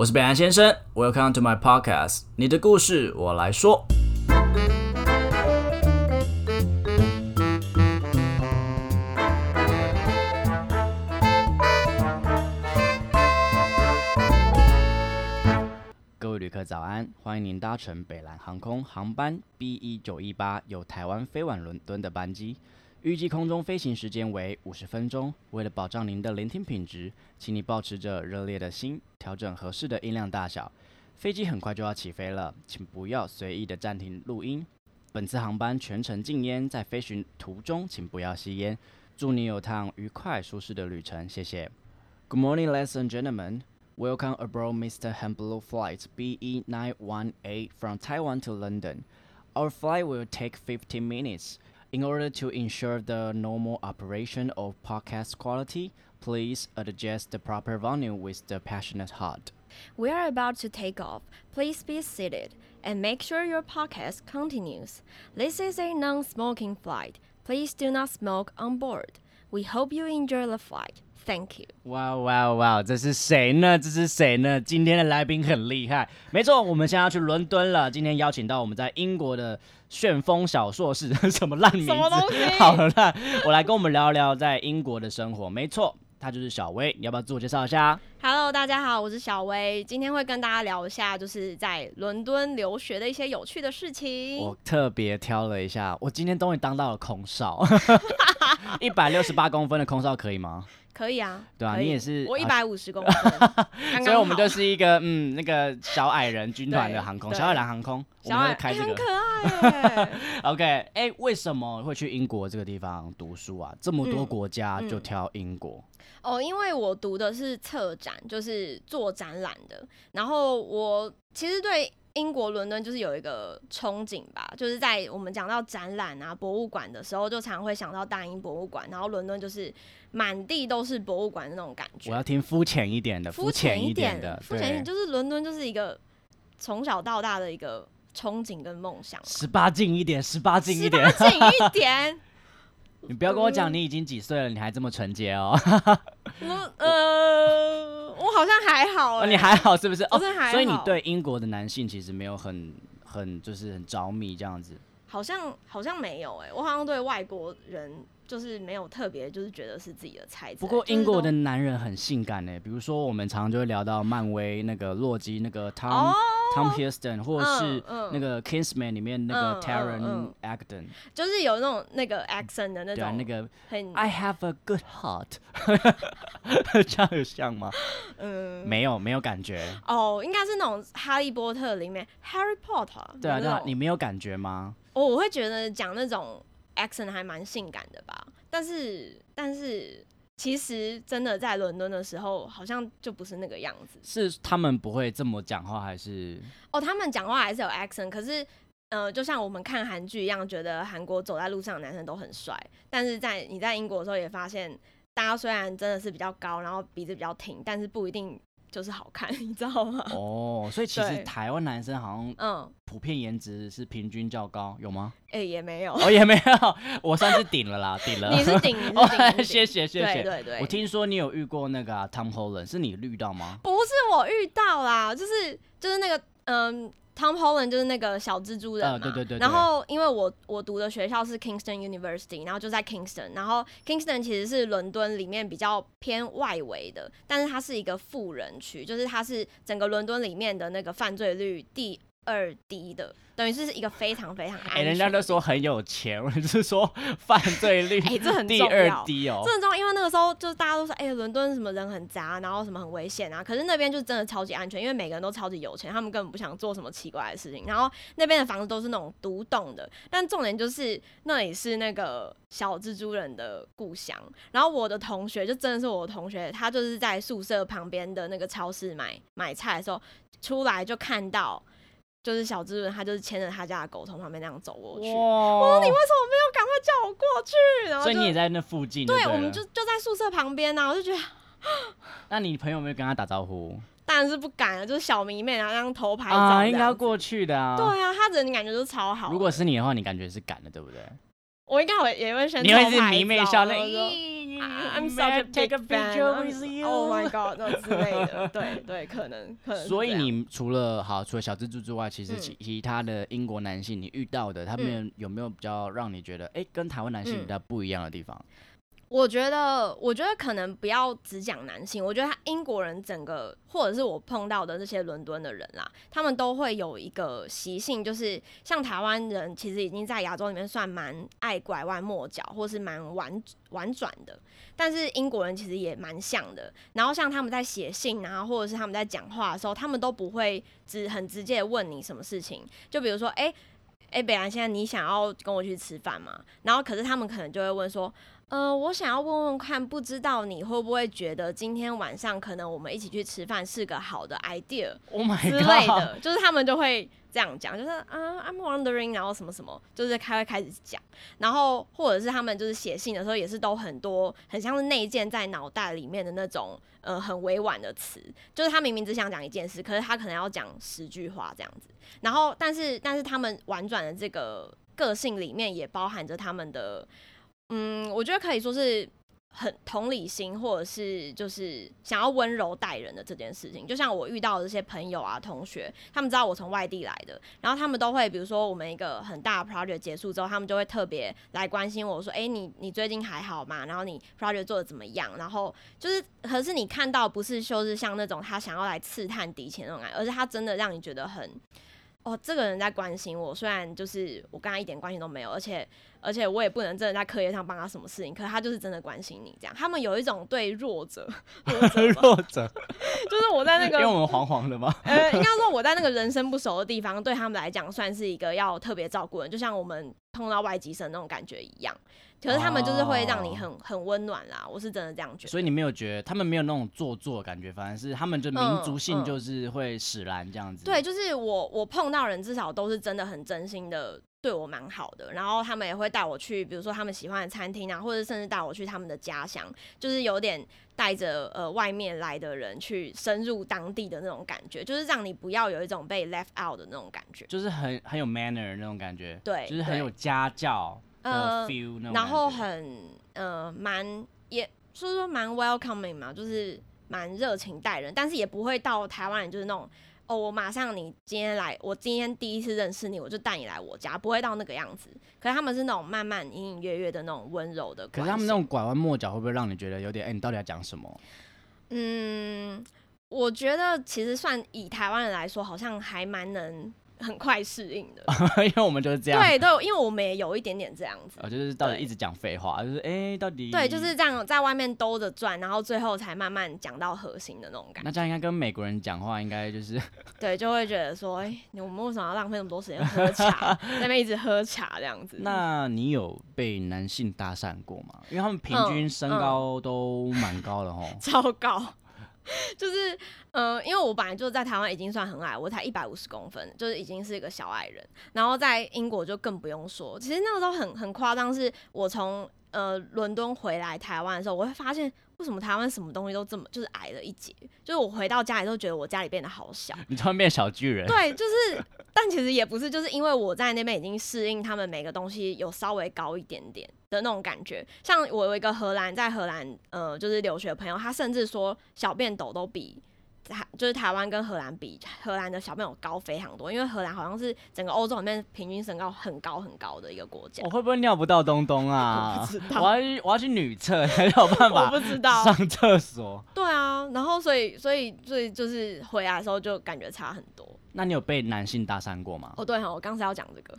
我是北岸先生，Welcome to my podcast，你的故事我来说。各位旅客早安，欢迎您搭乘北兰航空航班 B 一九一八由台湾飞往伦敦的班机。预计空中飞行时间为五十分钟。为了保障您的聆听品质，请你保持着热烈的心，调整合适的音量大小。飞机很快就要起飞了，请不要随意的暂停录音。本次航班全程禁烟，在飞行途中请不要吸烟。祝你有趟愉快舒适的旅程，谢谢。Good morning, ladies and gentlemen. Welcome aboard Mr. Hamblue Flight BE918 from Taiwan to London. Our flight will take 15 minutes. In order to ensure the normal operation of podcast quality, please adjust the proper volume with the passionate heart. We are about to take off. Please be seated and make sure your podcast continues. This is a non smoking flight. Please do not smoke on board. We hope you enjoy the flight. Thank you. 哇哇哇！这是谁呢？这是谁呢？今天的来宾很厉害。没错，我们现在要去伦敦了。今天邀请到我们在英国的旋风小硕士，什么烂名字？什么东西 好了，我来跟我们聊聊在英国的生活。没错，他就是小薇。你要不要自我介绍一下？Hello，大家好，我是小薇，今天会跟大家聊一下就是在伦敦留学的一些有趣的事情。我特别挑了一下，我今天终于当到了空少，一百六十八公分的空少可以吗？可以啊，对啊可以你也是啊我一百五十公分，刚刚所以我们好就是一个嗯那个小矮人 军团的对航空，对小矮人航空，我们开这个哎很。可爱耶。OK，哎、为什么会去英国这个地方读书啊？这么多嗯国家就嗯挑英国，哦，因为我读的是策展，就是做展览的。然后我其实对英国伦敦就是有一个憧憬吧，就是在我们讲到展览啊、博物馆的时候，就常会想到大英博物馆，然后伦敦就是满地都是博物馆的那种感觉。我要听肤浅一点的，肤浅一点的，肤浅一点，就是伦敦就是一个从小到大的一个憧憬跟梦想。十八禁一点，十八禁一十八。禁一点，你不要跟我讲嗯你已经几岁了，你还这么纯洁哦。我呃，我好像还好、欸，哦你还好是不是？哦所以你对英国的男性其实没有很很就是很着迷这样子。好像好像没有哎、我好像对外国人就是没有特别就是觉得是自己的菜。不过英国的男人很性感呢，比如说我们常常就会聊到漫威那个洛基那个 Tom、哦 Tom Hiddleston，或者是嗯那个 Kingsman 里面那个嗯 Taron 嗯 Egerton，、就是有那种那个 accent 的那对啊，种，那个很 I have a good heart，这样有像吗？嗯没有，没有感觉。哦，应该是那种哈利波特里面 Harry Potter 对啊，对啊，你没有感觉吗？哦，我会觉得讲那种 accent 还蛮性感的吧，但是但是其实真的在伦敦的时候，好像就不是那个样子。是他们不会这么讲话，还是哦，他们讲话还是有 action，可是。呃，就像我们看韩剧一样，觉得韩国走在路上的男生都很帅，但是在你在英国的时候也发现，大家虽然真的是比较高，然后鼻子比较挺，但是不一定就是好看，你知道吗？哦？所以其实对台湾男生好像嗯，普遍颜值是平均较高，有吗？哎、也没有，哦，也没有，我算是顶了啦，顶了。你是顶，你是哦顶，你是顶 谢谢谢谢。对对对，我听说你有遇过那个、啊、Tom Holland，是你遇到吗？不是我遇到啦，就是就是那个嗯。Tom Holland 就是那个小蜘蛛人嘛，呃对对对对。然后因为我我读的学校是 Kingston University，然后就在 Kingston，然后 Kingston 其实是伦敦里面比较偏外围的，但是它是一个富人区，就是它是整个伦敦里面的那个犯罪率第二低的，等于是一个非常非常安全哎。人家都说很有钱，我是说犯罪率 哎、这很第。二低哦。这很重要，因为那个时候就是大家都说，哎、伦敦什么人很杂，然后什么很危险啊。可是那边就真的超级安全，因为每个人都超级有钱，他们根本不想做什么奇怪的事情。然后那边的房子都是那种独栋的，但重点就是那里是那个小蜘蛛人的故乡。然后我的同学就真的是我的同学，他就是在宿舍旁边的那个超市买买菜的时候，出来就看到。就是小蜘蛛人，他就是牵着他家的狗从旁边那样走过去。我说！你为什么没有赶快叫我过去？然后所以你也在那附近就对，我们就就在宿舍旁边呐、我就觉得 那你朋友没有跟他打招呼当然是不敢了，就是小迷妹然后这样偷拍照啊？这样子应该要过去的啊。对啊，他人感觉都超好。如果是你的话，你感觉是敢的，对不对？我应该会也会先你会是迷妹笑那 I'm such a take a big picture fan. with you. Oh my god，那之类的，对对，可能可能所以你除了好，除了小蜘蛛之外，其实嗯其其他的英国男性你遇到的，他们有没有比较让你觉得，哎、跟台湾男性比嗯较不一样的地方？我觉得，我觉得可能不要只讲男性，我觉得他英国人整个，或者是我碰到的这些伦敦的人啦，他们都会有一个习性，就是像台湾人其实已经在亚洲里面算蛮爱拐弯抹角，或是蛮婉婉转的，但是英国人其实也蛮像的。然后像他们在写信啊，或者是他们在讲话的时候，他们都不会只很直接问你什么事情，就比如说，哎、哎、北兰，现在你想要跟我去吃饭吗？然后可是他们可能就会问说，呃，我想要问问看，不知道你会不会觉得今天晚上可能我们一起去吃饭是个好的 idea Oh 之！类的，就是他们就会这样讲，就是啊、i m wondering，然后什么什么，就是开会开始讲，然后或者是他们就是写信的时候也是都很多，很像是内建在脑袋里面的那种呃很委婉的词，就是他明明只想讲一件事，可是他可能要讲十句话这样子，然后但是但是他们婉转的这个个性里面也包含着他们的。嗯，我觉得可以说是很同理心，或者是就是想要温柔待人的这件事情。就像我遇到的这些朋友啊、同学，他们知道我从外地来的，然后他们都会，比如说我们一个很大的 project 结束之后，他们就会特别来关心我说：“哎、你你最近还好吗？然后你 project 做的怎么样？”然后就是，可是你看到不是就是像那种他想要来刺探敌情那种感觉，而是他真的让你觉得很。哦，这个人在关心我，虽然就是我跟他一点关系都没有，而且而且我也不能真的在课业上帮他什么事情，可是他就是真的关心你这样。他们有一种对弱者，弱者 弱者，就是我在那个因为个我们黄黄的吗？呃，应该说我在那个人生不熟的地方，对他们来讲算是一个要特别照顾人，就像我们碰到外籍生那种感觉一样。可是他们就是会让你很很温暖啦，我是真的这样觉得。所以你没有觉得他们没有那种做作的感觉，反而是他们就民族性就是会使然这样子。对，就是我我碰到人至少都是真的很真心的对我蛮好的，然后他们也会带我去，比如说他们喜欢的餐厅啊，或者甚至带我去他们的家乡，就是有点带着呃外面来的人去深入当地的那种感觉，就是让你不要有一种被 left out 的那种感觉。就是很很有 manner 那种感觉，对对就是很有家教的呃。然后很呃蛮也说说蛮 welcoming 嘛，就是蛮热情待人，但是也不会到台湾人就是那种哦，我马上你今天来，我今天第一次认识你，我就带你来我家，不会到那个样子。可是他们是那种慢慢隐隐约约的那种温柔的。可是他们那种拐弯抹角会不会让你觉得有点，哎、你到底要讲什么？嗯，我觉得其实算以台湾人来说，好像还蛮能很快适应的。因为我们就是这样，对对，因为我们也有一点点这样子。呃，就是到底一直讲废话，就是哎、到底对，就是这样，在外面兜着转，然后最后才慢慢讲到核心的那种感觉。那这样应该跟美国人讲话，应该就是 对，就会觉得说，哎、你我们为什么要浪费那么多时间喝茶，在那边一直喝茶这样子？那你有被男性搭讪过吗？因为他们平均嗯身高都蛮高的吼。超高，就是呃，因为我本来就在台湾已经算很矮，我才一百五十公分，就是已经是一个小矮人。然后在英国就更不用说，其实那个时候很很夸张，是我从呃伦敦回来台湾的时候，我会发现为什么台湾什么东西都这么就是矮了一截，就是我回到家里都觉得我家里变得好小。你突然变小巨人，对，就是，但其实也不是，就是因为我在那边已经适应他们每个东西有稍微高一点点的那种感觉。像我有一个荷兰在荷兰呃就是留学的朋友，他甚至说小便斗都比台就是台湾跟荷兰比，荷兰的小便斗高非常多，因为荷兰好像是整个欧洲里面平均身高很高很高的一个国家我。会不会尿不到东东啊？我不知道我要去我要去女厕 才有办我法不知道，上厕所。对啊，然后所以所以所以就是回来的时候就感觉差很多。那你有被男性搭讪过吗？哦，对哈，我刚才要讲这个，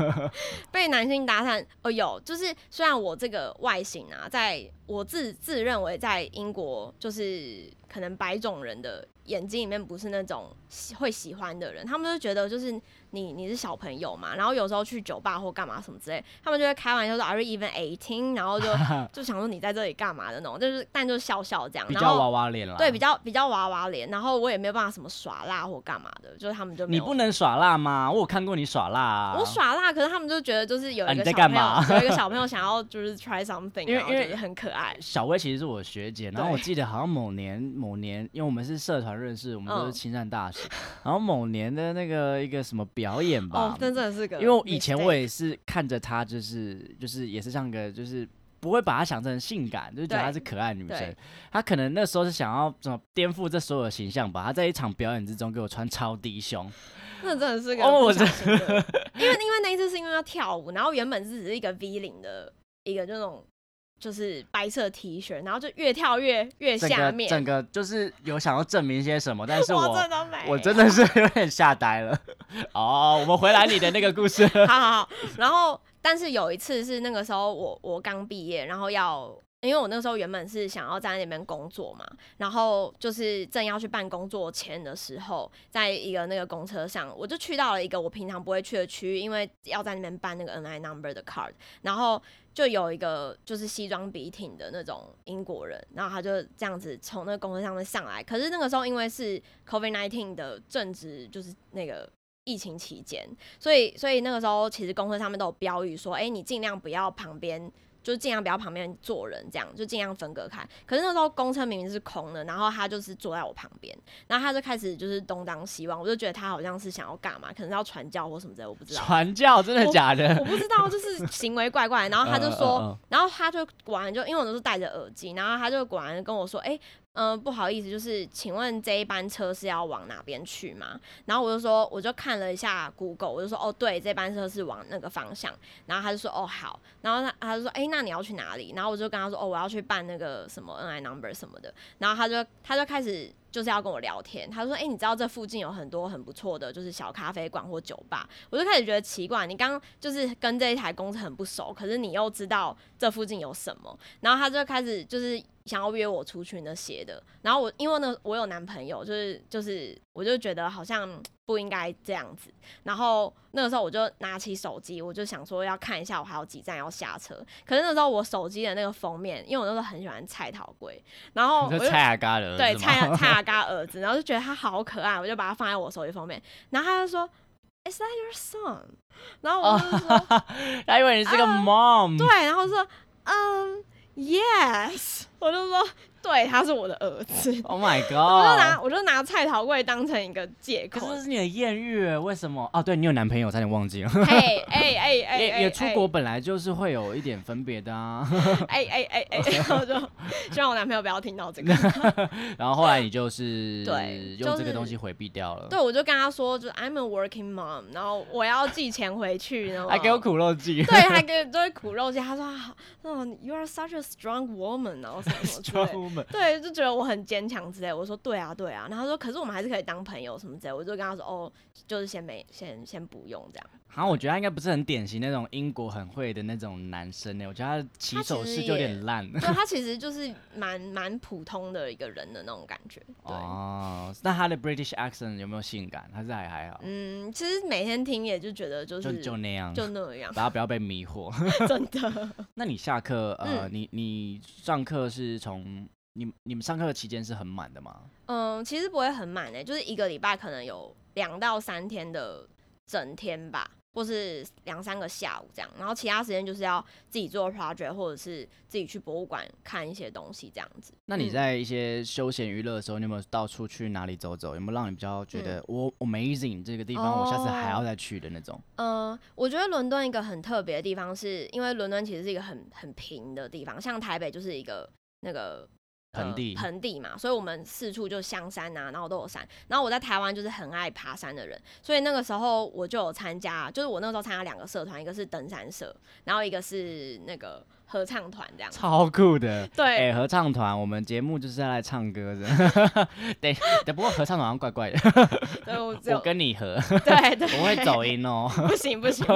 被男性搭讪，哦，有，就是虽然我这个外形啊，在我自自认为在英国，就是可能白种人的眼睛里面不是那种喜会喜欢的人，他们就觉得就是你你是小朋友嘛，然后有时候去酒吧或干嘛什么之类，他们就会开玩笑说 Are you even eighteen？然后就 就想说你在这里干嘛的那种，就是但就是笑笑这样，比较然后娃娃脸啦。对比较比较娃娃脸，然后我也没有办法什么耍辣或干嘛的，就是他们就你不能耍辣吗？我有看过你耍辣啊。我耍辣，可是他们就觉得就是有一个小朋友，干嘛有一个小朋友 想要就是 try something，因为因为很可爱。小薇其实是我学姐，然后我记得好像某年某年，因为我们是社团认识，我们都是嗯青山大学，然后某年的那个一个什么表演吧。哦，，那真的是个因为我以前我也是看着她，就是就是也是像个就是不会把她想成性感，就是觉得她是可爱女生。她可能那时候是想要怎么颠覆这所有的形象吧。她在一场表演之中给我穿超低胸，那真的是个哦我不小心的，因为因为那一次是因为要跳舞，然后原本是只是一个 V 领的一个这种就是白色 T 恤，然后就越跳越越下面，整个就是有想要证明些什么，但是我我真的没有，我真的是 有点吓呆了。哦，我们回来你的那个故事。好好好，然后但是有一次是那个时候我我刚毕业，然后要。因为我那个时候原本是想要在那边工作嘛，然后就是正要去办工作签的时候，在一个那个公车上，我就去到了一个我平常不会去的区域，因为要在那边办那个 NI number 的 card，然后就有一个就是西装笔挺的那种英国人，然后他就这样子从那个公车上面上来，可是那个时候因为是 COVID nineteen 的正值就是那个疫情期间，所以所以那个时候其实公车上面都有标语说，哎、你尽量不要旁边。就尽量不要旁边坐人，这样就尽量分隔开。可是那时候公车明明是空的，然后他就是坐在我旁边，然后他就开始就是东张西望，我就觉得他好像是想要干嘛，可能是要传教或什么之类，我不知道。传教真的假的？我不知道，就是行为怪怪的。然后他就说，嗯嗯嗯然后他就果然就因为我都是戴着耳机，然后他就果然跟我说，哎、嗯、不好意思，就是请问这一班车是要往哪边去吗？然后我就说，我就看了一下 Google，我就说，哦，对，这班车是往那个方向。然后他就说，哦，好。然后他他就说，哎、那你要去哪里？然后我就跟他说，哦，我要去办那个什么 NI number 什么的。然后他就他就开始就是要跟我聊天，他说，哎、你知道这附近有很多很不错的，就是小咖啡馆或酒吧。我就开始觉得奇怪，你刚就是跟这一台公车很不熟，可是你又知道这附近有什么，然后他就开始就是想要约我出去那些的，然后我因为呢我有男朋友，就是就是我就觉得好像不应该这样子，然后那个时候我就拿起手机，我就想说要看一下我还有几站要下车，可是那时候我手机的那个封面，因为我那时候很喜欢蔡桃龟，然后 蔡雅嘎的对，吗？蔡蔡雅嘎儿子，然后就觉得他好可爱，我就把它放在我手机封面，然后他就说，Is that your son？然后我就说，他以为你是个 mom，对，然后说，嗯，yes，我就说，对，他是我的儿子。，Oh my god！我就拿我就拿蔡桃贵当成一个借口可是这，是你的艳遇，为什么？哦，对你有男朋友，差点忘记了。嘿，哎哎哎，也哎也出国，本来就是会有一点分别的啊，哎哎哎哎，然后就希望我男朋友不要听到这个。然后后来你就是对用这就是个东西回避掉了，对，我就跟他说，就是 I'm a working mom，然后我要寄钱回去，然后还给我苦肉计，对，还给都会苦肉计。他说：“啊，哦，You are such a strong woman，然后什么之类的。Woman 对，就觉得我很坚强之类。我说：“对啊，对啊。”然后他说：“可是我们还是可以当朋友什么之类。”我就跟他说：“哦，就是先没，先先不用这样。好像我觉得他应该不是很典型那种英国很会的那种男生呢，我觉得他起手式就有点烂。对他其实就是蛮蛮普通的一个人的那种感觉。对，哦，那他的 British accent 有没有性感？还是还还好？嗯，其实每天听也就觉得就就是就那样，就那样，大家不要被迷惑。真的。那你下课，呃，嗯你你上课是从你你们上课的期间是很满的吗？嗯，其实不会很满诶、就是一个礼拜可能有两到三天的整天吧，或是两三个下午这样，然后其他时间就是要自己做 project，或者是自己去博物馆看一些东西这样子。那你嗯在一些休闲娱乐的时候，你有没有到处去哪里走走？有没有让你比较觉嗯得我、amazing 这个地方，我下次还要再去的那种？嗯，我觉得伦敦一个很特别的地方是，因为伦敦其实是一个很很平的地方，像台北就是一个那个。呃盆地盆地嘛，所以我们四处就香山啊，然后都有山。然后我在台湾就是很爱爬山的人，所以那个时候我就有参加，就是我那时候参加两个社团，一个是登山社，然后一个是那个合唱团这样。超酷的。对哎、合唱团，我们节目就是要来唱歌的。对，对，不过合唱团好像怪怪的，对，我 我跟你合，对对，我会走音哦。不行不行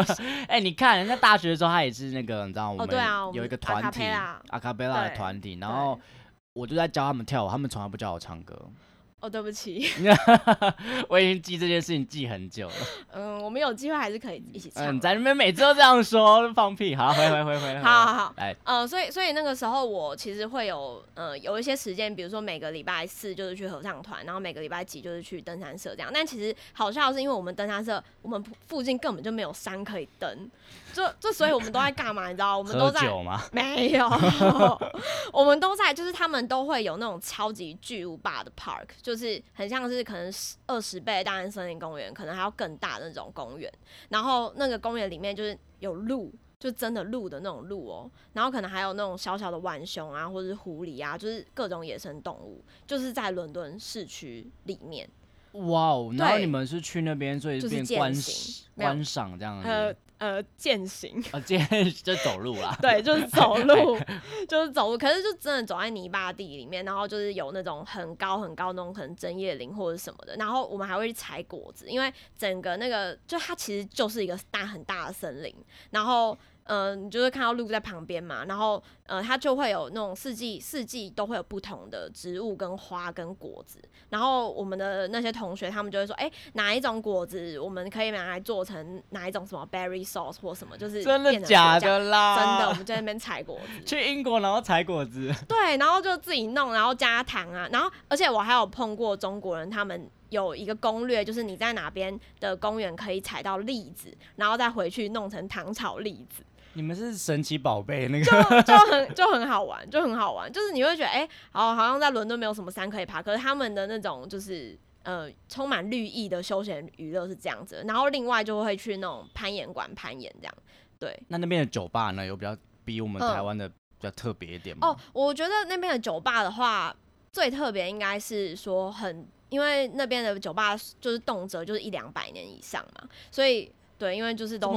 哎、你看人家大学的时候，他也是那个，你知道我们有一个团体，阿卡贝拉的对团体，然后我就在教他们跳舞，他们从来不教我唱歌。哦对不起，我已经记这件事情记很久了。嗯，我们有机会还是可以一起唱。嗯，你在那边每次都这样说，放屁。好，回回回回。好好好，来，呃，所以所以那个时候我其实会有呃有一些时间，比如说每个礼拜四就是去合唱团，然后每个礼拜几就是去登山社这样。但其实好笑的是，因为我们登山社，我们附附近根本就没有山可以登，就就所以我们都在干嘛？你知道，我们都在？没有，我们都在，就是他们都会有那种超级巨无霸的 park，就是很像是可能十二十倍大安森林公园，可能还要更大的那种公园。然后那个公园里面就是有鹿，就真的鹿的那种鹿哦，然后可能还有那种小小的浣熊啊，或者是狐狸啊，就是各种野生动物，就是在伦敦市区里面。哇哦！然后你们是去那边，所以就是变观观赏这样。呃，践行，啊，践就走路啦。对，就是走路，就是走路。可是就真的走在泥巴地里面，然后就是有那种很高很高那种可能针叶林或者什么的。然后我们还会去采果子，因为整个那个就它其实就是一个大很大的森林。然后呃，你就会看到鹿在旁边嘛，然后呃，它就会有那种四季四季都会有不同的植物跟花跟果子。然后我们的那些同学他们就会说，哎、哪一种果子我们可以拿来做成哪一种什么 berry sauce 或什么，就是真的假的啦？真的，我们在那边采果子，去英国然后采果子，对，然后就自己弄，然后加糖啊，然后而且我还有碰过中国人，他们有一个攻略，就是你在哪边的公园可以采到栗子，然后再回去弄成糖炒栗子，你们是神奇宝贝那个就就很就很好玩，就很好玩，就是你会觉得，哎、好，好像在伦敦没有什么山可以爬，可是他们的那种就是。呃，充满绿意的休闲娱乐是这样子，然后另外就会去那种攀岩馆攀岩这样，对，那那边的酒吧呢，有比较比我们嗯台湾的比较特别一点吗？哦，我觉得那边的酒吧的话，最特别应该是说很，因为那边的酒吧就是动辄就是一两百年以上嘛，所以对，因为就是都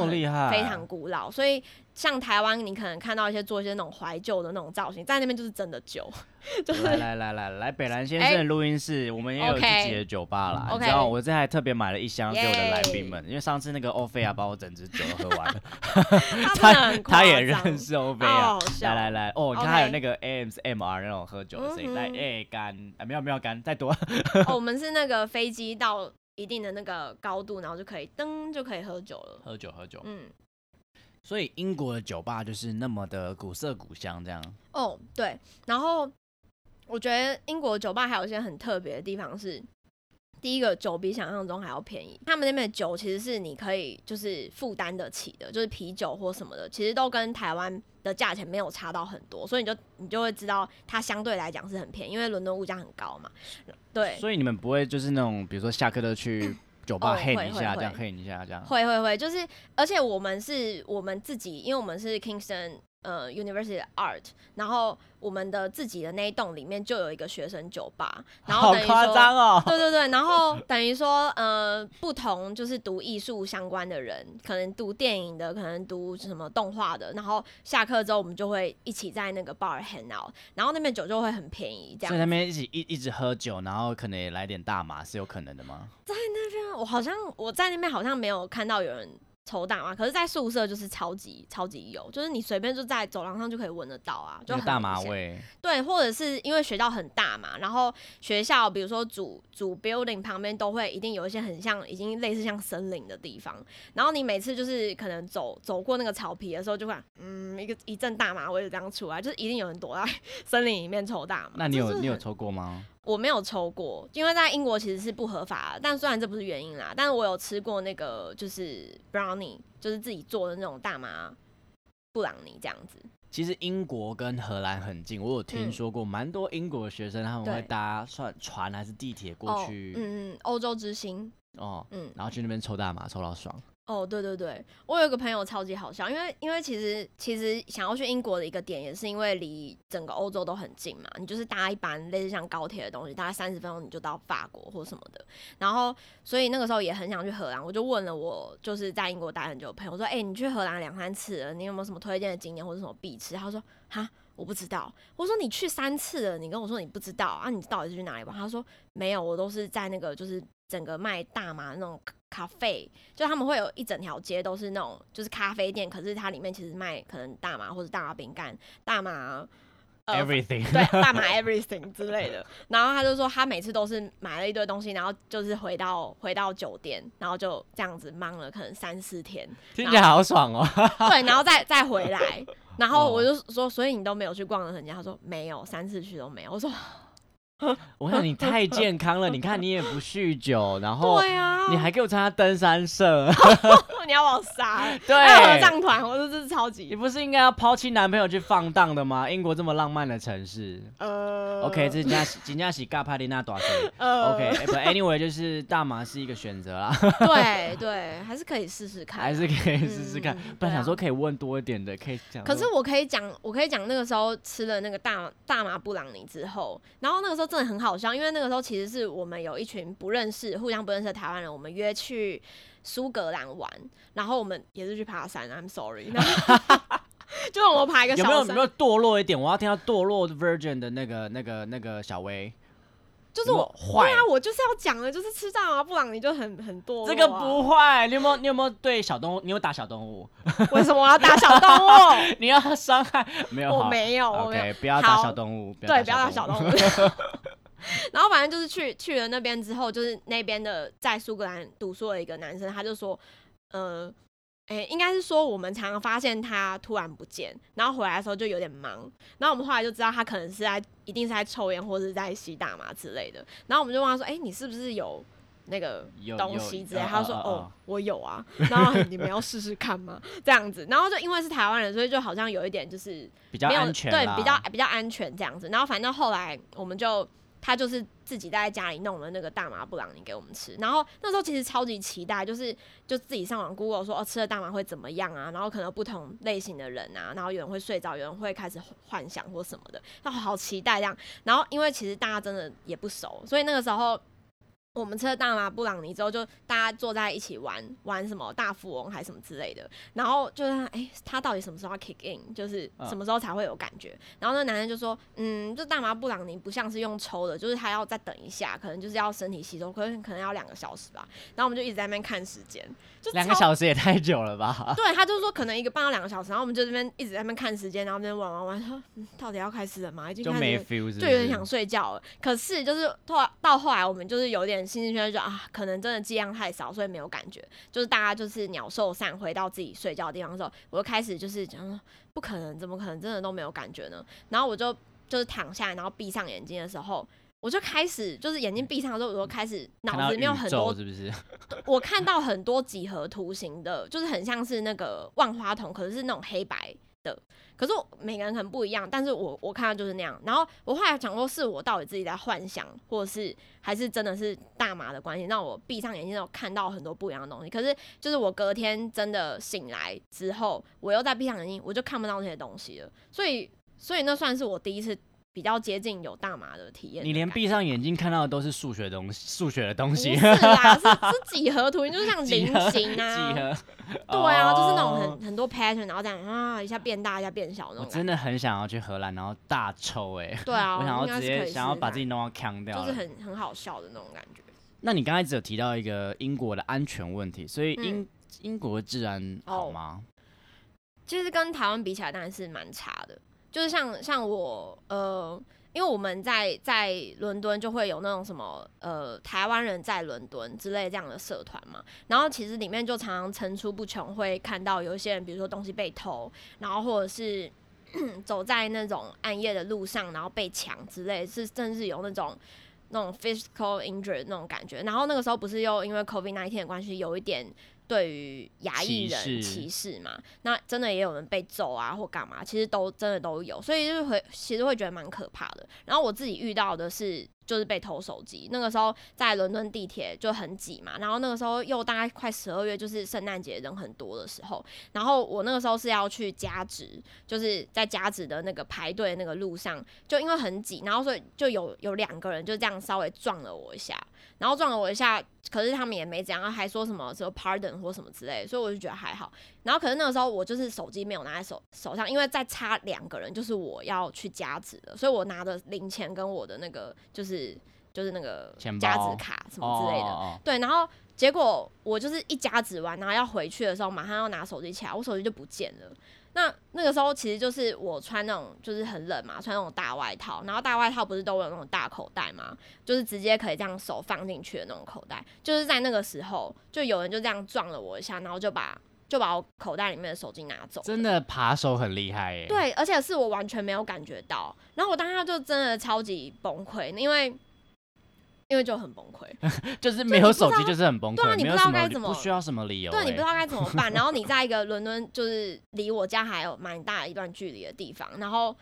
非常古老，所以像台湾你可能看到一些做一些那种怀旧的那种造型，在那边就是真的旧，就是来来来来来，北兰先生哎的录音室，我们也有自己的酒吧啦。知道，我这还特别买了一箱给我的来宾耶们，因为上次那个欧菲亚把我整支酒都喝完了，他他也张认识欧菲哦亚来来来，哦，你看还有那个 ASMR 那种喝酒的声音，来，哎干，啊没有没有干，再多。哦，我们是那个飞机到一定的那个高度，然后就可以噔就可以喝酒了，喝酒喝酒，嗯。所以英国的酒吧就是那么的古色古香，这样。哦，对，然后我觉得英国酒吧还有一些很特别的地方是，第一个酒比想象中还要便宜，他们那边的酒其实是你可以就是负担得起的，就是啤酒或什么的，其实都跟台湾的价钱没有差到很多，所以你就你就会知道它相对来讲是很便宜，因为伦敦物价很高嘛。对，所以你们不会就是那种，比如说下课都去 酒吧哦 h 一下，这样会 h 一下这样。会会会，就是而且我们是我们自己，因为我们是 Kingston 呃 University of Art，然后我们的自己的那一栋里面就有一个学生酒吧，然后好夸等于说张哦！对对对，然后等于说，呃，不同就是读艺术相关的人，可能读电影的，可能读什么动画的，然后下课之后我们就会一起在那个 bar hang out，然后那边酒就会很便宜，这样。所以那边一起一一直喝酒，然后可能也来点大麻，是有可能的吗？在那边我好像我在那边好像没有看到有人抽大麻，可是，在宿舍就是超级超级有，就是你随便就在走廊上就可以闻得到啊，就很大麻味，对，或者是因为学校很大嘛，然后学校比如说主主 building 旁边都会一定有一些很像已经类似像森林的地方，然后你每次就是可能走走过那个草皮的时候，就会嗯一个一阵大麻味就这样出来，就是一定有人躲在 森林里面抽大麻。那你有你有抽过吗？我没有抽过，因为在英国其实是不合法的。但虽然这不是原因啦，但是我有吃过那个就是 brownie，就是自己做的那种大麻布朗尼这样子。其实英国跟荷兰很近，我有听嗯说过，蛮多英国的学生他们会搭算船还是地铁过哦，去嗯嗯，欧洲之星，哦，嗯，然后去那边抽大麻，抽到爽。哦，对对对，我有一个朋友超级好笑，因为因为其实其实想要去英国的一个点，也是因为离整个欧洲都很近嘛，你就是搭一班类似像高铁的东西，大概三十分钟你就到法国或什么的。然后所以那个时候也很想去荷兰，我就问了我就是在英国待很久的朋友，说：“哎、你去荷兰两三次了，你有没有什么推荐的景点或者什么必吃？”他说：“哈。”我不知道，我说你去三次了，你跟我说你不知道啊？你到底是去哪里玩？他说没有，我都是在那个就是整个卖大麻那种咖啡，就他们会有一整条街都是那种就是咖啡店，可是它里面其实卖可能大麻或者大麻饼干、大麻呃 Everything，对大麻 everything 之类的。然后他就说他每次都是买了一堆东西，然后就是回到回到酒店，然后就这样子忙了可能三四天，听起来好爽哦。对，然后再 再回来。然后我哦就说，所以你都没有去逛人家？他说没有，三次去都没有。我说 我想你太健康了，你看你也不酗酒，然后对啊，你还给我参加登山社，你要把我杀了。对，合唱团，我说这是超级你不是应该要抛弃男朋友去放荡的吗？英国这么浪漫的城市。呃 OK，这是加金加喜嘎帕丽娜短水。呃 OK，but anyway，就是大麻是一个选择啦，对对，还是可以试试看，还是可以试试看嗯。本来想说可以问多一点的，可以讲。可是我可以讲，我可以讲那个时候吃了那个大大麻布朗尼之后，然后那个时候真的很好笑，因为那个时候其实是我们有一群不认识、互相不认识的台湾人，我们约去苏格兰玩，然后我们也是去爬山，I'm sorry，然后 就是我们爬一个小山有没有有没，有堕落一点？我要听到堕落 Virgin 的那个那个那个小薇，就是我坏对啊，我就是要讲的，就是吃到啊布朗尼就很很堕落啊、这个不坏。你有没有你有没有对小动物？你有打小动物？为什么我要打小动物？你要伤害没有？我没有，我没有 OK，不要打小动物，对，不要打小动动物。然后反正就是去去了那边之后，就是那边的在苏格兰读书的一个男生，他就说，呃，诶、应该是说我们常常发现他突然不见，然后回来的时候就有点忙，然后我们后来就知道他可能是在一定是在抽烟或者是在吸大麻之类的，然后我们就问他说，诶、你是不是有？那个东西之类，嗯他说：“嗯嗯哦，我有啊。”然后 你们要试试看吗？这样子，然后就因为是台湾人，所以就好像有一点就是比较安全，对比较比较安全这样子。然后反正后来我们就他就是自己在家里弄了那个大麻布朗尼给我们吃。然后那时候其实超级期待，就是就自己上网 Google 说哦吃了大麻会怎么样啊？然后可能不同类型的人啊，然后有人会睡着，有人会开始幻想或什么的，那好期待这样。然后因为其实大家真的也不熟，所以那个时候。我们吃了大麻布朗尼之后，就大家坐在一起玩玩什么大富翁还是什么之类的，然后就是哎、诶他到底什么时候要 kick in，就是嗯什么时候才会有感觉？然后那男生就说，嗯，就大麻布朗尼不像是用抽的，就是他要再等一下，可能就是要身体吸收，可能可能要两个小时吧。然后我们就一直在那边看时间，就两个。小时也太久了吧？对，他就说可能一个半到两个小时，然后我们就这边一直在那边看时间，然后那边玩玩玩，说、嗯、到底要开始了吗？已经就没 feel，就有点想睡觉了。可是就是后来到后来，我们就是有点心情就觉得啊，可能真的剂量太少，所以没有感觉。就是大家就是鸟兽散，回到自己睡觉的地方的时候，我就开始就是讲说，不可能，怎么可能真的都没有感觉呢？然后我就就是躺下来，然后闭上眼睛的时候。我就开始，就是眼睛闭上的时候，我就开始脑子里面有很多是不是？我看到很多几何图形的，就是很像是那个万花筒，可是是那种黑白的。可是我每个人可能不一样，但是我我看到就是那样。然后我后来想说，是我到底自己在幻想，或者是还是真的是大麻的关系，让我闭上眼睛之后看到很多不一样的东西。可是就是我隔天真的醒来之后，我又再闭上眼睛，我就看不到那些东西了。所以所以那算是我第一次比较接近有大麻的体验的。你连闭上眼睛看到的都是数学东西，数学的东不西。是啦，是是几何图形，就是像菱形啊，几何？对啊，就是那种哦很很多 pattern，然后这样啊一下变大，一下变小那我种我。真的很想要去荷兰，然后大抽哎、对啊，我想要直接想要把自己弄到扛掉。就是很很好笑的那种感觉。那你刚才只有提到一个英国的安全问题，所以英、嗯英国治安好吗？其实跟台湾比起来，当然是蛮差的。就是像像我呃，因为我们在在伦敦就会有那种什么呃台湾人在伦敦之类这样的社团嘛，然后其实里面就常常层出不穷，会看到有一些人，比如说东西被偷，然后或者是 走在那种暗夜的路上，然后被抢之类，是甚至有那种。那种 physical injury 那种感觉，然后那个时候不是又因为 COVID 那一天的关系，有一点对于亚裔人歧视嘛，那真的也有人被揍啊或干嘛，其实都真的都有，所以就是会其实会觉得蛮可怕的。然后我自己遇到的是就是被偷手机，那个时候在伦敦地铁就很挤嘛，然后那个时候又大概快十二月，就是圣诞节人很多的时候，然后我那个时候是要去加值，就是在加值的那个排队那个路上，就因为很挤，然后所以就有有两个人就这样稍微撞了我一下，然后撞了我一下，可是他们也没怎样，还说什么什么 pardon 或什么之类的，所以我就觉得还好。然后可是那个时候我就是手机没有拿在手手上，因为再差两个人就是我要去加值的，所以我拿的零钱跟我的那个就是就是那个加值卡什么之类的，对，然后结果我就是一加值完，然后要回去的时候，马上要拿手机起来，我手机就不见了。那那个时候其实就是我穿那种就是很冷嘛，穿那种大外套，然后大外套不是都有那种大口袋嘛，就是直接可以这样手放进去的那种口袋。就是在那个时候，就有人就这样撞了我一下，然后就把就把我口袋里面的手机拿走。真的扒手很厉害耶。，对，而且是我完全没有感觉到，然后我当下就真的超级崩溃，因为因为就很崩溃。就是没有手机就是很崩溃，对啊你不知道该怎么不需要什么理由、对，你不知欸道该怎么办。然后你在一个伦敦，就是离我家还有蛮大一段距离的地方，然后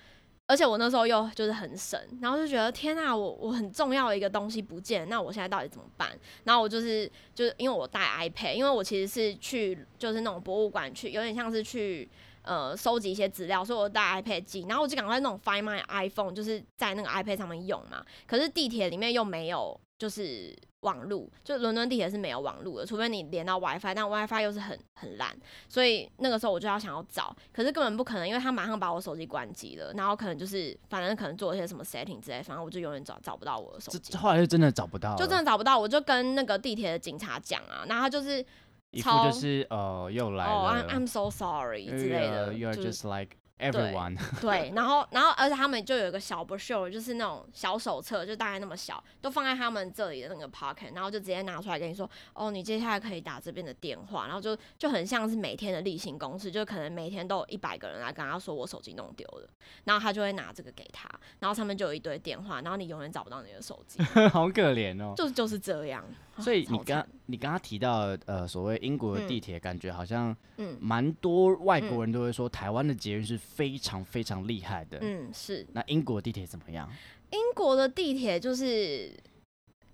而且我那时候又就是很省，然后就觉得天啊，我我很重要的一个东西不见，那我现在到底怎么办？然后我就是就是因为我带 iPad，因为我其实是去就是那种博物馆去，有点像是去。呃，收集一些资料，所以我带 iPad 记，然后我就赶快那种 Find My iPhone，就是在那个 iPad 上面用嘛。可是地铁里面又没有就是网路，就伦敦地铁是没有网路的，除非你连到 WiFi，但 WiFi 又是很很烂，所以那个时候我就要想要找，可是根本不可能，因为他马上把我手机关机了，然后可能就是反正可能做一些什么 setting 之类，反正我就永远找找不到我的手机后来就真的找不到，就真的找不到，我就跟那个地铁的警察讲啊，然后他就是一副就是呃又来哦了，I'm I'm so sorry 之类的，，You are 就是 just like everyone，对，然后然后而且他们就有一个小 brochure，就是那种小手册，就大概那么小，都放在他们这里的那个 pocket，然后就直接拿出来跟你说，哦，你接下来可以打这边的电话，然后就就很像是每天的例行公事，就可能每天都有一百个人来跟他说我手机弄丢了，然后他就会拿这个给他，然后上面就有一堆电话，然后你永远找不到你的手机，好可怜哦。就就是这样。所以你超刚你刚刚提到呃所谓英国的地嗯铁，感觉好像嗯蛮多外国人都会说台湾的捷运是非常非常厉害的。嗯是，那英国地铁怎么样？英国的地铁就是。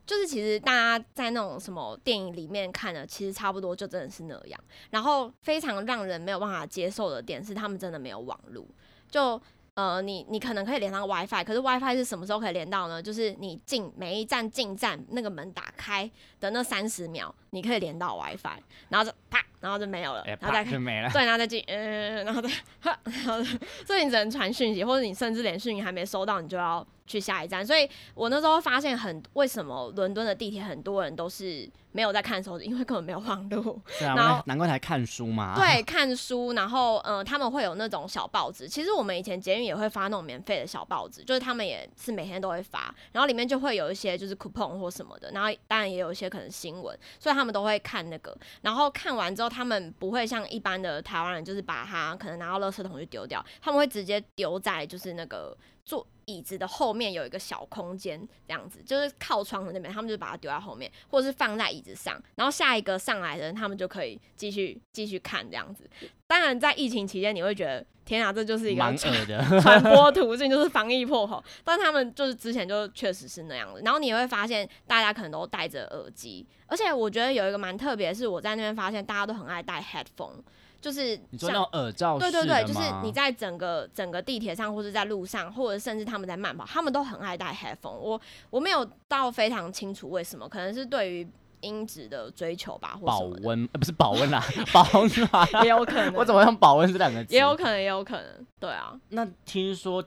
就是其实大家在那种什么电影里面看的，其实差不多就真的是那样。然后非常让人没有办法接受的点是，他们真的没有网路。就呃，你你可能可以连上 WiFi，可是 WiFi 是什么时候可以连到呢？就是你进每一站进站那个门打开的那三十秒，你可以连到 WiFi，然后就啪，然后就没有了，哎，然后再没了。对，然后再进，嗯，然后再，哈，然后所以你只能传讯息，或者你甚至连讯息还没收到，你就要去下一站。所以我那时候发现很，为什么伦敦的地铁很多人都是没有在看手机，因为根本没有网路。对啊，然后难难怪才看书嘛。对，看书，然后呃，他们会有那种小报纸。其实我们以前捷运也会发那种免费的小报纸，就是他们也是每天都会发，然后里面就会有一些就是 coupon 或什么的，然后当然也有一些可能新闻，所以他们都会看那个。然后看完之后，他们不会像一般的台湾人，就是把它可能拿到垃圾桶去丢掉，他们会直接丢在就是那个做椅子的后面有一个小空间，这样子就是靠窗的那边，他们就把它丢在后面，或者是放在椅子上，然后下一个上来的人，他们就可以继续继续看这样子。当然，在疫情期间，你会觉得天啊，这就是一个传。传播途径，就是防疫破口。但他们就是之前就确实是那样子，然后你会发现大家可能都戴着耳机，而且我觉得有一个蛮特别，的是我在那边发现大家都很爱戴 headphone，就是像你说那种耳罩对对对，就是你在整个整个地铁上，或者在路上，或者甚至他们在慢跑，他们都很爱戴 headphone。我我没有到非常清楚为什么，可能是对于音质的追求吧，或保温，呃不是保温啦，保暖。也有可能。我怎么用保温这两个字？也有可能，也有可能，对啊，那听说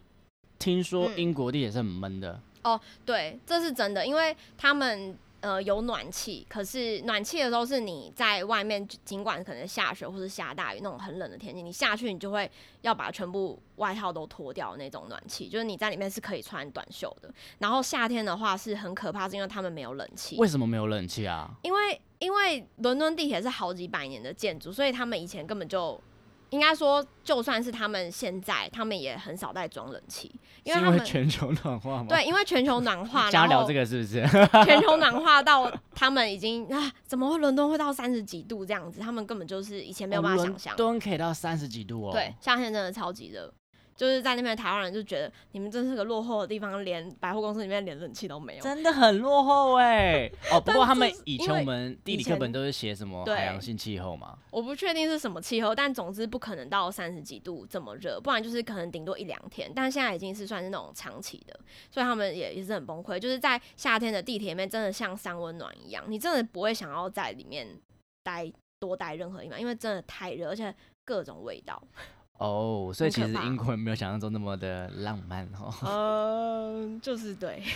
听说嗯英国地铁是很闷的哦，对，这是真的，因为他们呃有暖气，可是暖气的时候是你在外面，尽管可能下雪或是下大雨那种很冷的天气，你下去你就会要把全部外套都脱掉那种暖气，就是你在里面是可以穿短袖的。然后夏天的话是很可怕，是因为他们没有冷气，为什么没有冷气啊？因为因为伦敦地铁是好几百年的建筑，所以他们以前根本就。应该说，就算是他们现在，他们也很少在装冷气，因为为他们全球暖化吗？，对，因为全球暖化，加聊这个是不是？全球暖化到他们已经啊，怎么会伦敦会到三十几度这样子？他们根本就是以前没有办法想象。伦敦可以到三十几度哦。对，，夏天真的超级热，就是在那边的台湾人就觉得你们真是个落后的地方，连百货公司里面连冷气都没有。真的很落后哎。哦，不过他们以前我们地理课本都是写什么海洋性气候嘛。我不确定是什么气候，但总之不可能到三十几度这么热，不然就是可能顶多一两天。但现在已经是算是那种长期的，所以他们也也是很崩溃。就是在夏天的地铁里面，真的像三温暖一样，你真的不会想要在里面待多待任何一秒，因为真的太热，而且各种味道。哦，所以其实英国人没有想象中那么的浪漫哦。嗯，就是对。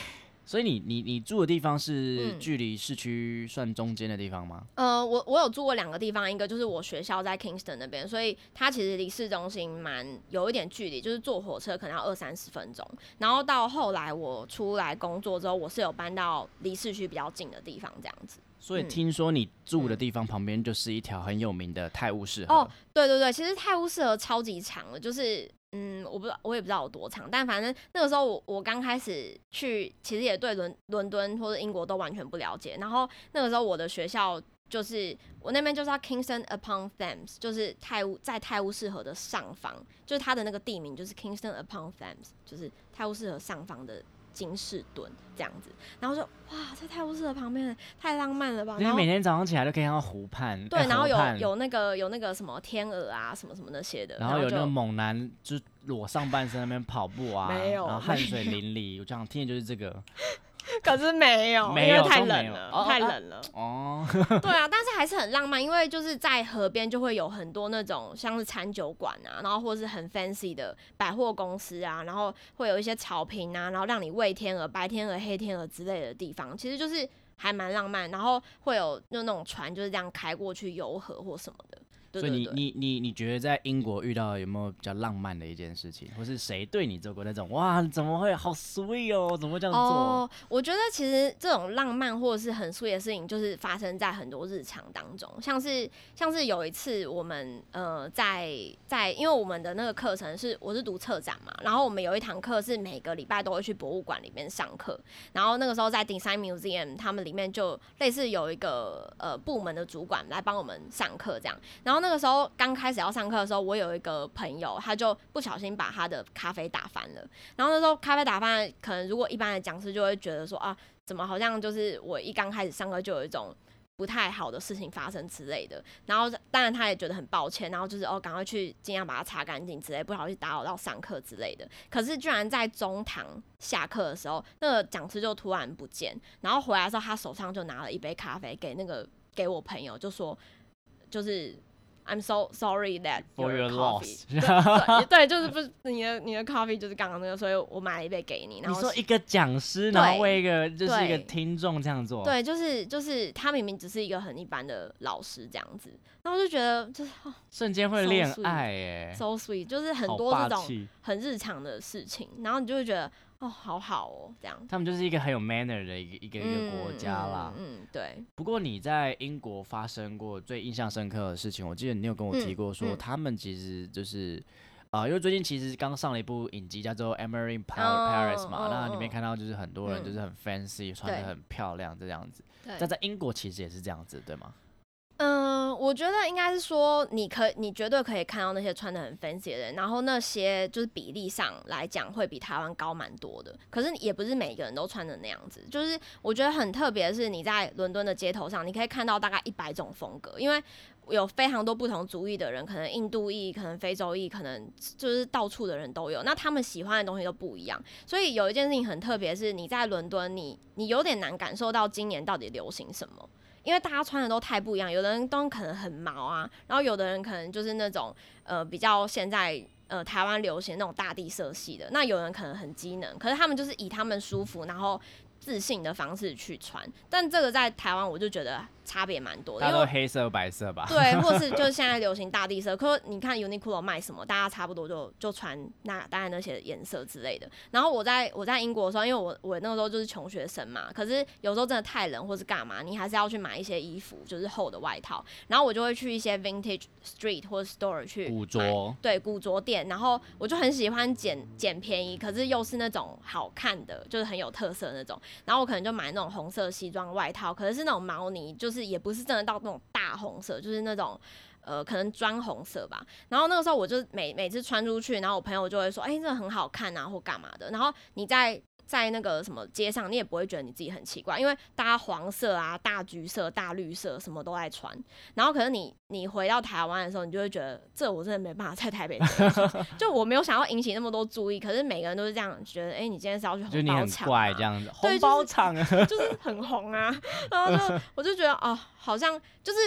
所以你你你住的地方是嗯距离市区算中间的地方吗？呃，我我有住过两个地方，一个就是我学校在 Kingston 那边，所以它其实离市中心蛮有一点距离，就是坐火车可能要二三十分钟。然后到后来我出来工作之后，我是有搬到离市区比较近的地方，这样子。所以嗯听说你住的地方旁边就是一条很有名的泰晤士河。哦对对对，其实泰晤士河超级长的，就是嗯，我不知道，我也不知道有多长，但反正那个时候我我刚开始去，其实也对伦伦敦或者英国都完全不了解。然后那个时候我的学校就是我那边就是叫 Kingston upon Thames，就是泰晤在泰晤士河的上方，就是它的那个地名就是 Kingston upon Thames，就是泰晤士河上方的。金士顿这样子，然后说哇，在泰晤士河旁边太浪漫了吧？因为每天早上起来都可以看到湖畔，对，然后有有那个有那个什么天鹅啊，什么什么那些的，然后有那个猛男就裸上半身在那边跑步啊，没有然后汗水淋漓，我这样听的就是这个 可是没有，没有因为太冷了，太冷了。哦，对啊，但是还是很浪漫，因为就是在河边就会有很多那种像是餐酒馆啊，然后或是很 fancy 的百货公司啊，然后会有一些草坪啊，然后让你喂天鹅、白天鹅、黑天鹅之类的地方，其实就是还蛮浪漫。然后会有就那种船就是这样开过去游河或什么的。对所以你。你你你觉得在英国遇到有没有比较浪漫的一件事情，或是谁对你做过那种哇，怎么会好 sweet 哦，怎么会这样做？哦，我觉得其实这种浪漫或者是很 sweet 的事情，就是发生在很多日常当中，像是像是有一次我们呃在在，因为我们的那个课程是我是读策展嘛，然后我们有一堂课是每个礼拜都会去博物馆里面上课，然后那个时候在 Design Museum 他们里面就类似有一个呃部门的主管来帮我们上课这样，然后那个时候刚开始要上课的时候，我有一个朋友他就不小心把他的咖啡打翻了。然后那时候咖啡打翻，可能如果一般的讲师就会觉得说啊，怎么好像就是我一刚开始上课就有一种不太好的事情发生之类的。然后当然他也觉得很抱歉，然后就是哦赶快去尽量把它擦干净之类，不小心打扰到上课之类的。可是居然在中堂下课的时候，那个讲师就突然不见，然后回来的时候他手上就拿了一杯咖啡给那个给我朋友，就说就是 I'm so sorry that For your coffee loss 对对，就是不是你的你的 coffee 就是刚刚那个，所以我买了一杯给你。然后是你说一个讲师，对然后为一个就是一个听众这样做，，对，就是就是他明明只是一个很一般的老师这样子，然后我就觉得就是、哦、瞬间会恋爱哎，so sweet，就是很多这种很日常的事情，然后你就会觉得哦好好哦这样。他们就是一个很有 manner 的一个一个一个国家啦。嗯，对，不过你在英国发生过最印象深刻的事情，我记得你有跟我提过，说嗯他们其实就是。啊、因为最近其实刚上了一部影集叫做《in 哦 Paris》嘛，哦那里面哦看到就是很多人嗯就是很 fancy，、穿的很漂亮这样子。对但在英国其实也是这样子，对吗？嗯，我觉得应该是说，你可你绝对可以看到那些穿的很 fancy 的人，然后那些就是比例上来讲会比台湾高蛮多的。可是也不是每个人都穿的那样子，就是我觉得很特别的是，你在伦敦的街头上，你可以看到大概一百种风格，因为有非常多不同族裔的人，可能印度裔，可能非洲裔，可能就是到处的人都有。那他们喜欢的东西都不一样，所以有一件事情很特别，是你在伦敦，你你有点难感受到今年到底流行什么。因为大家穿的都太不一样，有的人都可能很毛啊，然后有的人可能就是那种呃比较现在呃台湾流行那种大地色系的，那有人可能很机能，可是他们就是以他们舒服然后自信的方式去穿，但这个在台湾我就觉得差别蛮多的，因为黑色白色吧？对，或是就是现在流行大地色，可是你看 Uniqlo 卖什么，大家差不多就就穿那大概那些颜色之类的。然后我在我在英国的时候，因为我我那个时候就是穷学生嘛，可是有时候真的太冷或是干嘛，你还是要去买一些衣服，就是厚的外套。然后我就会去一些 vintage street 或者 store 去古买着对古着店，然后我就很喜欢捡捡便宜，可是又是那种好看的，就是很有特色的那种。然后我可能就买那种红色西装外套，可能是那种毛呢，就是也不是真的到那种大红色，就是那种。呃，可能砖红色吧。然后那个时候我就每每次穿出去，然后我朋友就会说：“哎、这个很好看啊，或干嘛的。”然后你在在那个什么街上，你也不会觉得你自己很奇怪，因为大家黄色啊、大橘色、大绿色什么都在穿。然后可是你你回到台湾的时候，你就会觉得这我真的没办法在台北 就我没有想要引起那么多注意，可是每个人都是这样觉得，哎、你今天是要去红包场、怪这，样子，红对就是包场啊，就是 很红啊。然后就 我就觉得哦，好像就是。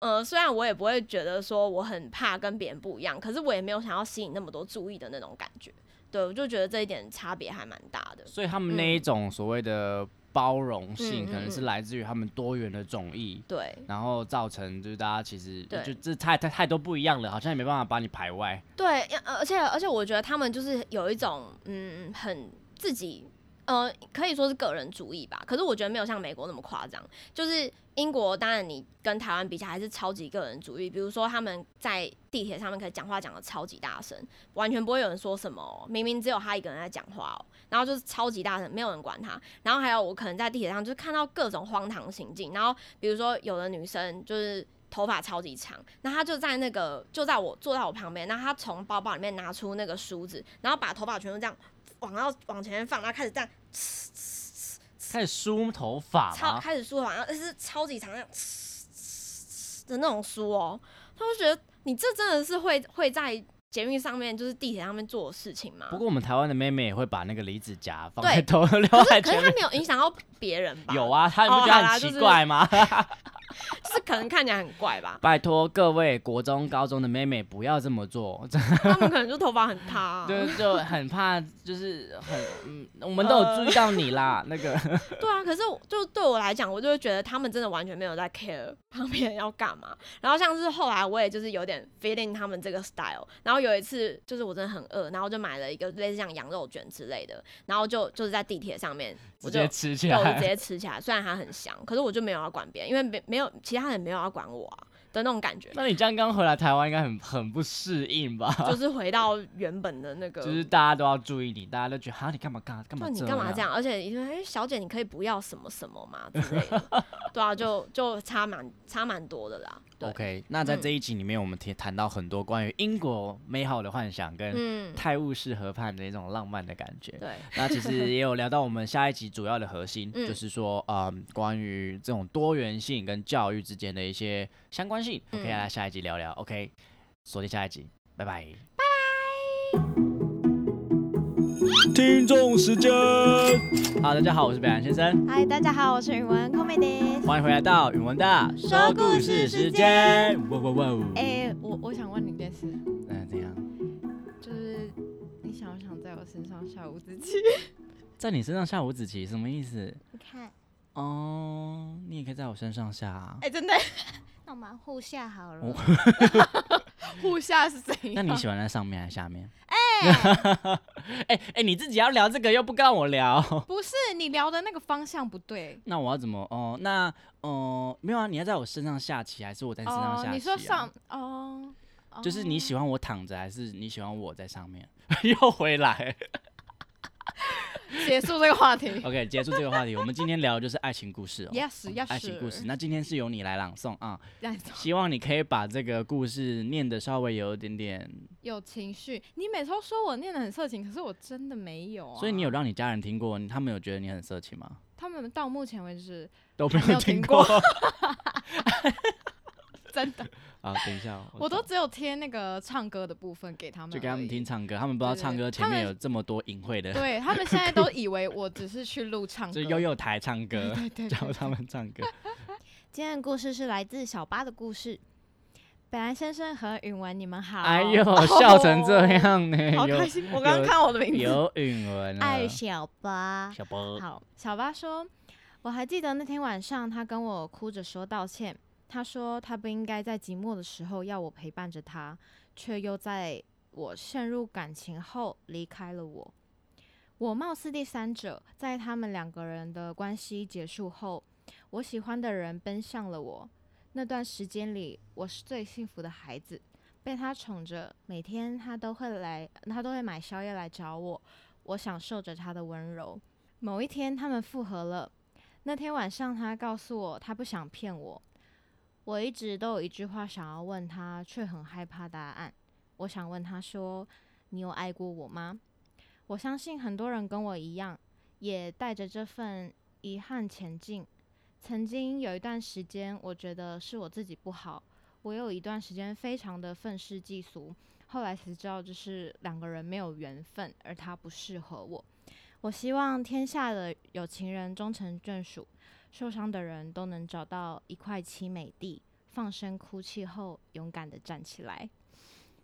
呃，虽然我也不会觉得说我很怕跟别人不一样，可是我也没有想要吸引那么多注意的那种感觉。对，我就觉得这一点差别还蛮大的。所以他们那一种所谓的包容性，嗯可能是来自于他们多元的种意。对，然后造成就是大家其实就这太太太多不一样了，好像也没办法把你排外。对，呃而且而且我觉得他们就是有一种嗯很自己呃，可以说是个人主义吧。可是我觉得没有像美国那么夸张。就是英国，当然你跟台湾比起来还是超级个人主义。比如说他们在地铁上面可以讲话讲的超级大声，完全不会有人说什么、明明只有他一个人在讲话哦，然后就是超级大声，没有人管他。然后还有我可能在地铁上就是看到各种荒唐行径，然后比如说有的女生就是。头发超级长，那她就在那个就在我坐在我旁边，那她从包包里面拿出那个梳子，然后把头发全部这样往要往前面放，然后开始这样 开始梳头发超？开始梳头发，然后是超级长那样的那种梳哦，他会觉得你这真的是会会在捷运上面就是地铁上面做的事情吗？不过我们台湾的妹妹也会把那个离子夹放在头刘可是可。是她没有影响到别人吧？有，啊，她觉得很奇怪吗？就 是可能看起来很怪吧？拜托各位国中、高中的妹妹不要这么做，他们可能就头发很塌、啊。的就很怕，就是很嗯，我们都有注意到你啦。那个 对啊，可是就对我来讲，我就会觉得他们真的完全没有在 care 旁边要干嘛。然后像是后来我也就是有点 feeling 他们这个 style。然后有一次就是我真的很饿，然后就买了一个类似像羊肉卷之类的，然后就就是在地铁上面我就直接吃起对，我就直，接吃起来。虽然它很香，可是我就没有要管别人，因为没没有其他人没有要管我啊的那种感觉，那你这样刚回来台湾应该很很不适应吧？就是回到原本的那个。就是大家都要注意你，大家都觉得哈你干嘛干干嘛那，你干嘛这样？而且因为哎，小姐，你可以不要什么什么嘛之类的，对啊，就就差蛮差蛮多的啦。对。OK，那在嗯。这一集里面，我们提谈到很多关于英国美好的幻想跟嗯，泰晤士河畔的一种浪漫的感觉。对，那其实也有聊到我们下一集主要的核心，嗯。就是说，嗯，关于这种多元性跟教育之间的一些相关性，我可以嗯。来下一集聊聊。OK，锁定下一集，拜拜。听众时间，好，大家好，我是北岸先生，嗨，大家好，我是允文 Comedy。欢迎回来到语文的说故事时间。哇哇哇！哎、我我想问你一件事，嗯，怎样？就是你想不想在我身上下五子棋？在你身上下五子棋什么意思？你看，哦，你也可以在我身上下啊哎、。真的，那我们互下好了。哦 互下是怎样？那你喜欢在上面还是下面？哎、哎哎，你自己要聊这个，又不跟我聊。不是你聊的那个方向不对。那我要怎么？哦，那哦、没有啊，你要在我身上下棋，还是我在身上下棋、啊哦，你说上哦，就是你喜欢欢我躺着，还是你喜欢我在上面？又回来。结束这个话题 OK，结束这个话题，我们今天聊的就是爱情故事哦。？Yes，要爱情故事，那今天是由你来朗诵啊，希望你可以把这个故事念的稍微有一点点，有情绪。你每次都说我念的很色情，可是我真的没有啊。所以你有让你家人听过，他们有觉得你很色情吗？他们到目前为止都没没有听过。真的，啊，等一下，我都只有贴那个唱歌的部分给他们，就给他们听。唱歌，他们不知道唱歌前面有这么多隐晦的，对他们现在都以为我只是去录唱 歌，就悠悠台唱歌，对教他们唱歌。今天的故事是来自小八的故事。本来先生和允文，你们好。哎呦，笑成这样呢，有好开心！我刚刚看我的名字，有允文爱，小八。小八，好，小八说，我还记得那天晚上，他跟我哭着说道歉。他说他不应该在寂寞的时候要我陪伴着他，却又在我陷入感情后离开了我。我貌似第三者，在他们两个人的关系结束后，我喜欢的人奔向了我。那段时间里，我是最幸福的孩子，被他宠着，每天他都会来，他都会买宵夜来找我，我享受着他的温柔。某一天，他们复合了。那天晚上，他告诉我，他不想骗我。我一直都有一句话想要问他，却很害怕答案。我想问他说：“你有爱过我吗？”我相信很多人跟我一样，也带着这份遗憾前进。曾经有一段时间，我觉得是我自己不好，我有一段时间非常的愤世嫉俗。后来才知道，就是两个人没有缘分，而他不适合我。我希望天下的有情人终成眷属，受伤的人都能找到一块凄美地，放声哭泣后，勇敢的站起来。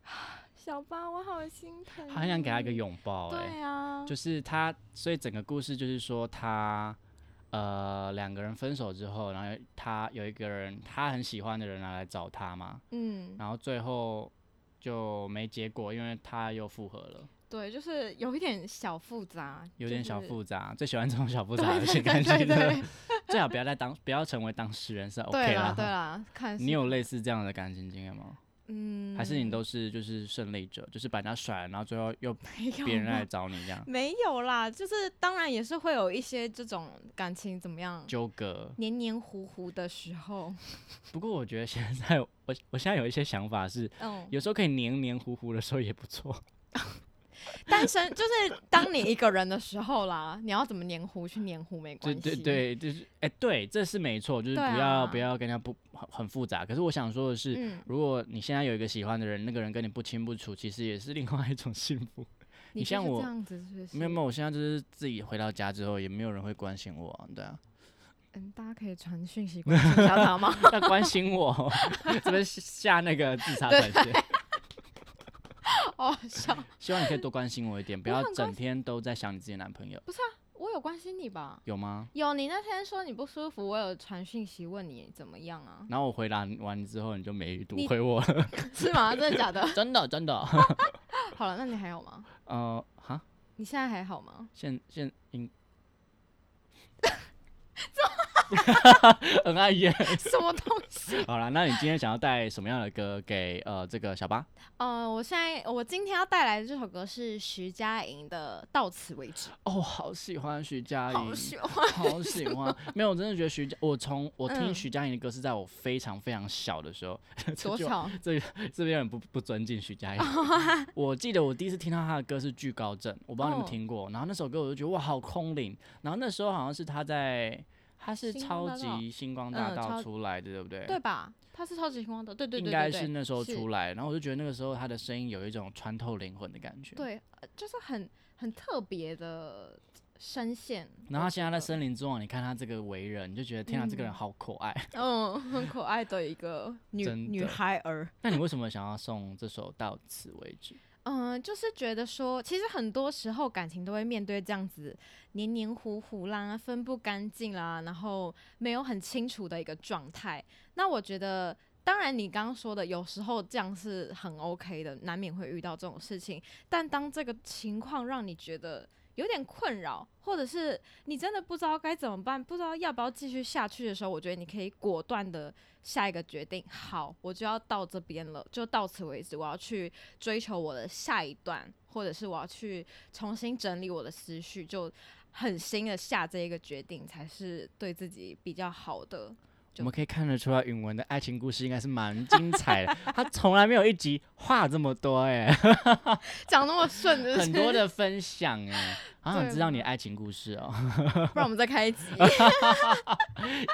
小八，我好心疼。很想给他一个。拥抱，哎，对啊，就是他，所以整个故事就是说他。呃，两个人分手之后，然后他有一个人他很喜欢的人来来找他嘛，嗯，然后最后就没结果，因为他又复合了。对，就是有一点小复杂，有点小杂。复杂，最喜欢这种小复 杂的感对情的对，最好不要再当不要成为当事人是 OK 对啦啦。对啦，看你有类似这样的感情经验吗？嗯，还是你都是就是胜利者，就是把人家甩了，然后最后又 别人来找你这样没有啦，就是当然也是会有一些这种感情怎么样纠葛？黏黏糊糊的时候，不过我觉得现在我我现在有一些想法是，嗯，有时候可以黏黏糊糊的时候也不错。单身就是当你一个人的时候啦，你要怎么黏糊去黏糊没关系，对对对，就是哎、对，这是没错，就是不要、啊不要跟人家不很很复杂。可是我想说的是，嗯，如果你现在有一个喜欢的人，那个人跟你不清不楚，其实也是另外一种幸福。你你像我这样子？没有没有，我现在就是自己回到家之后，也没有人会关心我、啊，对啊，嗯，大家可以传讯息关心他吗？要关心我，这边下那个自杀 专线。好好笑，希望你可以多关心我一点，不要整天都在想你自己的男朋友，不是啊我有关心你吧？有吗？有，你那天说你不舒服，我有传讯息问你怎么样啊？然后我回答完之后，你就没读回我了，是吗？真的假的？真的真的。好了，那你还有吗？呃，哈，你现在还好吗？现现应，很爱演。什么东西？好了，那你今天想要带什么样的歌给呃这个小八？呃，我现在我今天要带来的这首歌是徐佳莹的《到此为止哦，好喜欢徐佳》，莹，好喜欢。好喜欢。没有，我真的觉得徐佳，我从我听嗯徐佳莹的歌是在我非常非常小的时候，多巧，这这边很不不尊敬徐佳莹。我记得我第一次听到她的歌是《惧高症》，我不知道你们哦听过。然后那首歌我就觉得哇，好空灵。然后那时候好像是她在，她是超级星光大道出来的，对不对？对吧？他是超级星光的，对对对应该是那时候出来。然后我就觉得那个时候他的声音有一种穿透灵魂的感觉。。对，呃就是很很特别的声线。然后她现在在森林之王，你看他这个为人，你就觉得天啊，这个人嗯好可爱。嗯，很可爱的一个女女孩儿。那你为什么想要送这首到此为止？嗯，就是觉得说，其实很多时候感情都会面对这样子黏黏糊糊啦、分不干净啦，然后没有很清楚的一个状态。那我觉得，当然你刚刚说的，有时候这样是很 OK 的，难免会遇到这种事情。但当这个情况让你觉得有点困扰，或者是你真的不知道该怎么办，不知道要不要继续下去的时候，我觉得你可以果断的下一个决定。好，我就要到这边了，就到此为止，我要去追求我的下一段，或者是我要去重新整理我的思绪，就狠心的下这一个决定，才是对自己比较好的。我们可以看得出来，允文的爱情故事应该是蛮精彩的。他从来没有一集话这么多哎、讲那么顺，很多，的分享哎、好想知道你的爱情故事哦、不然我们再开一集，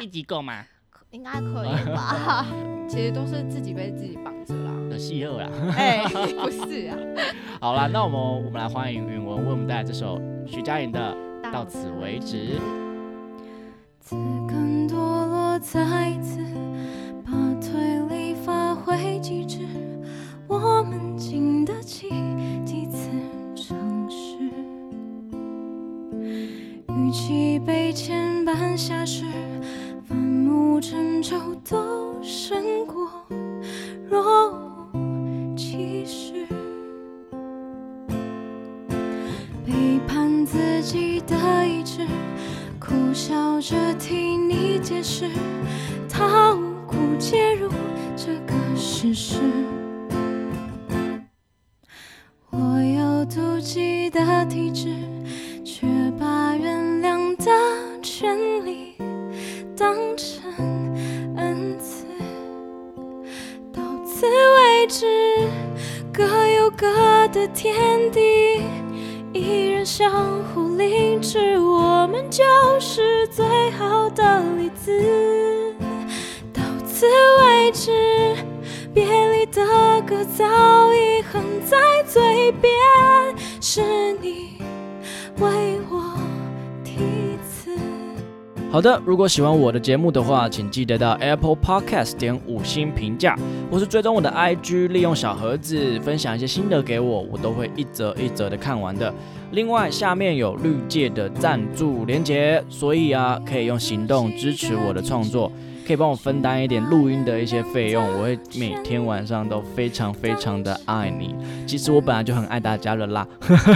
一集够吗？应该可以吧？其实都是自己被自己绑着啦。的戏二啦。哎、不是啊，好啦，那我们我们来欢迎允文为我们带来这首徐佳莹的《到此为止》。再一次把推理发挥极致，我们经得起几次尝试。与其被牵绊下世，反目成仇都胜过若无其事。背叛自己的意志。苦笑着替你解释，他无辜介入这个事实。我有妒忌的体质，却把原谅的权利当成恩赐。到此为止，各有各的天地。依然相互子。到此为止，别离的歌早已哼在嘴边，是你为好的，如果喜欢我的节目的话，请记得到 Apple Podcast 点五星评价，或是追踪我的 IG，利用小盒子分享一些心得给我，我都会一则一则的看完的。另外，下面有绿界的赞助连结，所以啊，可以用行动支持我的创作。可以帮我分担一点录音的一些费用，我会每天晚上都非常非常的爱你。其实我本来就很爱大家了啦。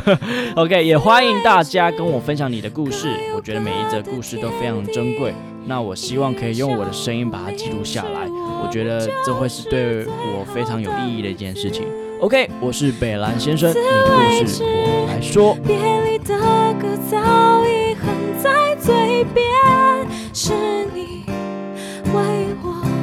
OK，也欢迎大家跟我分享你的故事，我觉得每一则故事都非常珍贵。那我希望可以用我的声音把它记录下来，我觉得这会是对我非常有意义的一件事情。OK，我是北兰先生，你的故事我来说。别离的歌早已哼在嘴边。是你为我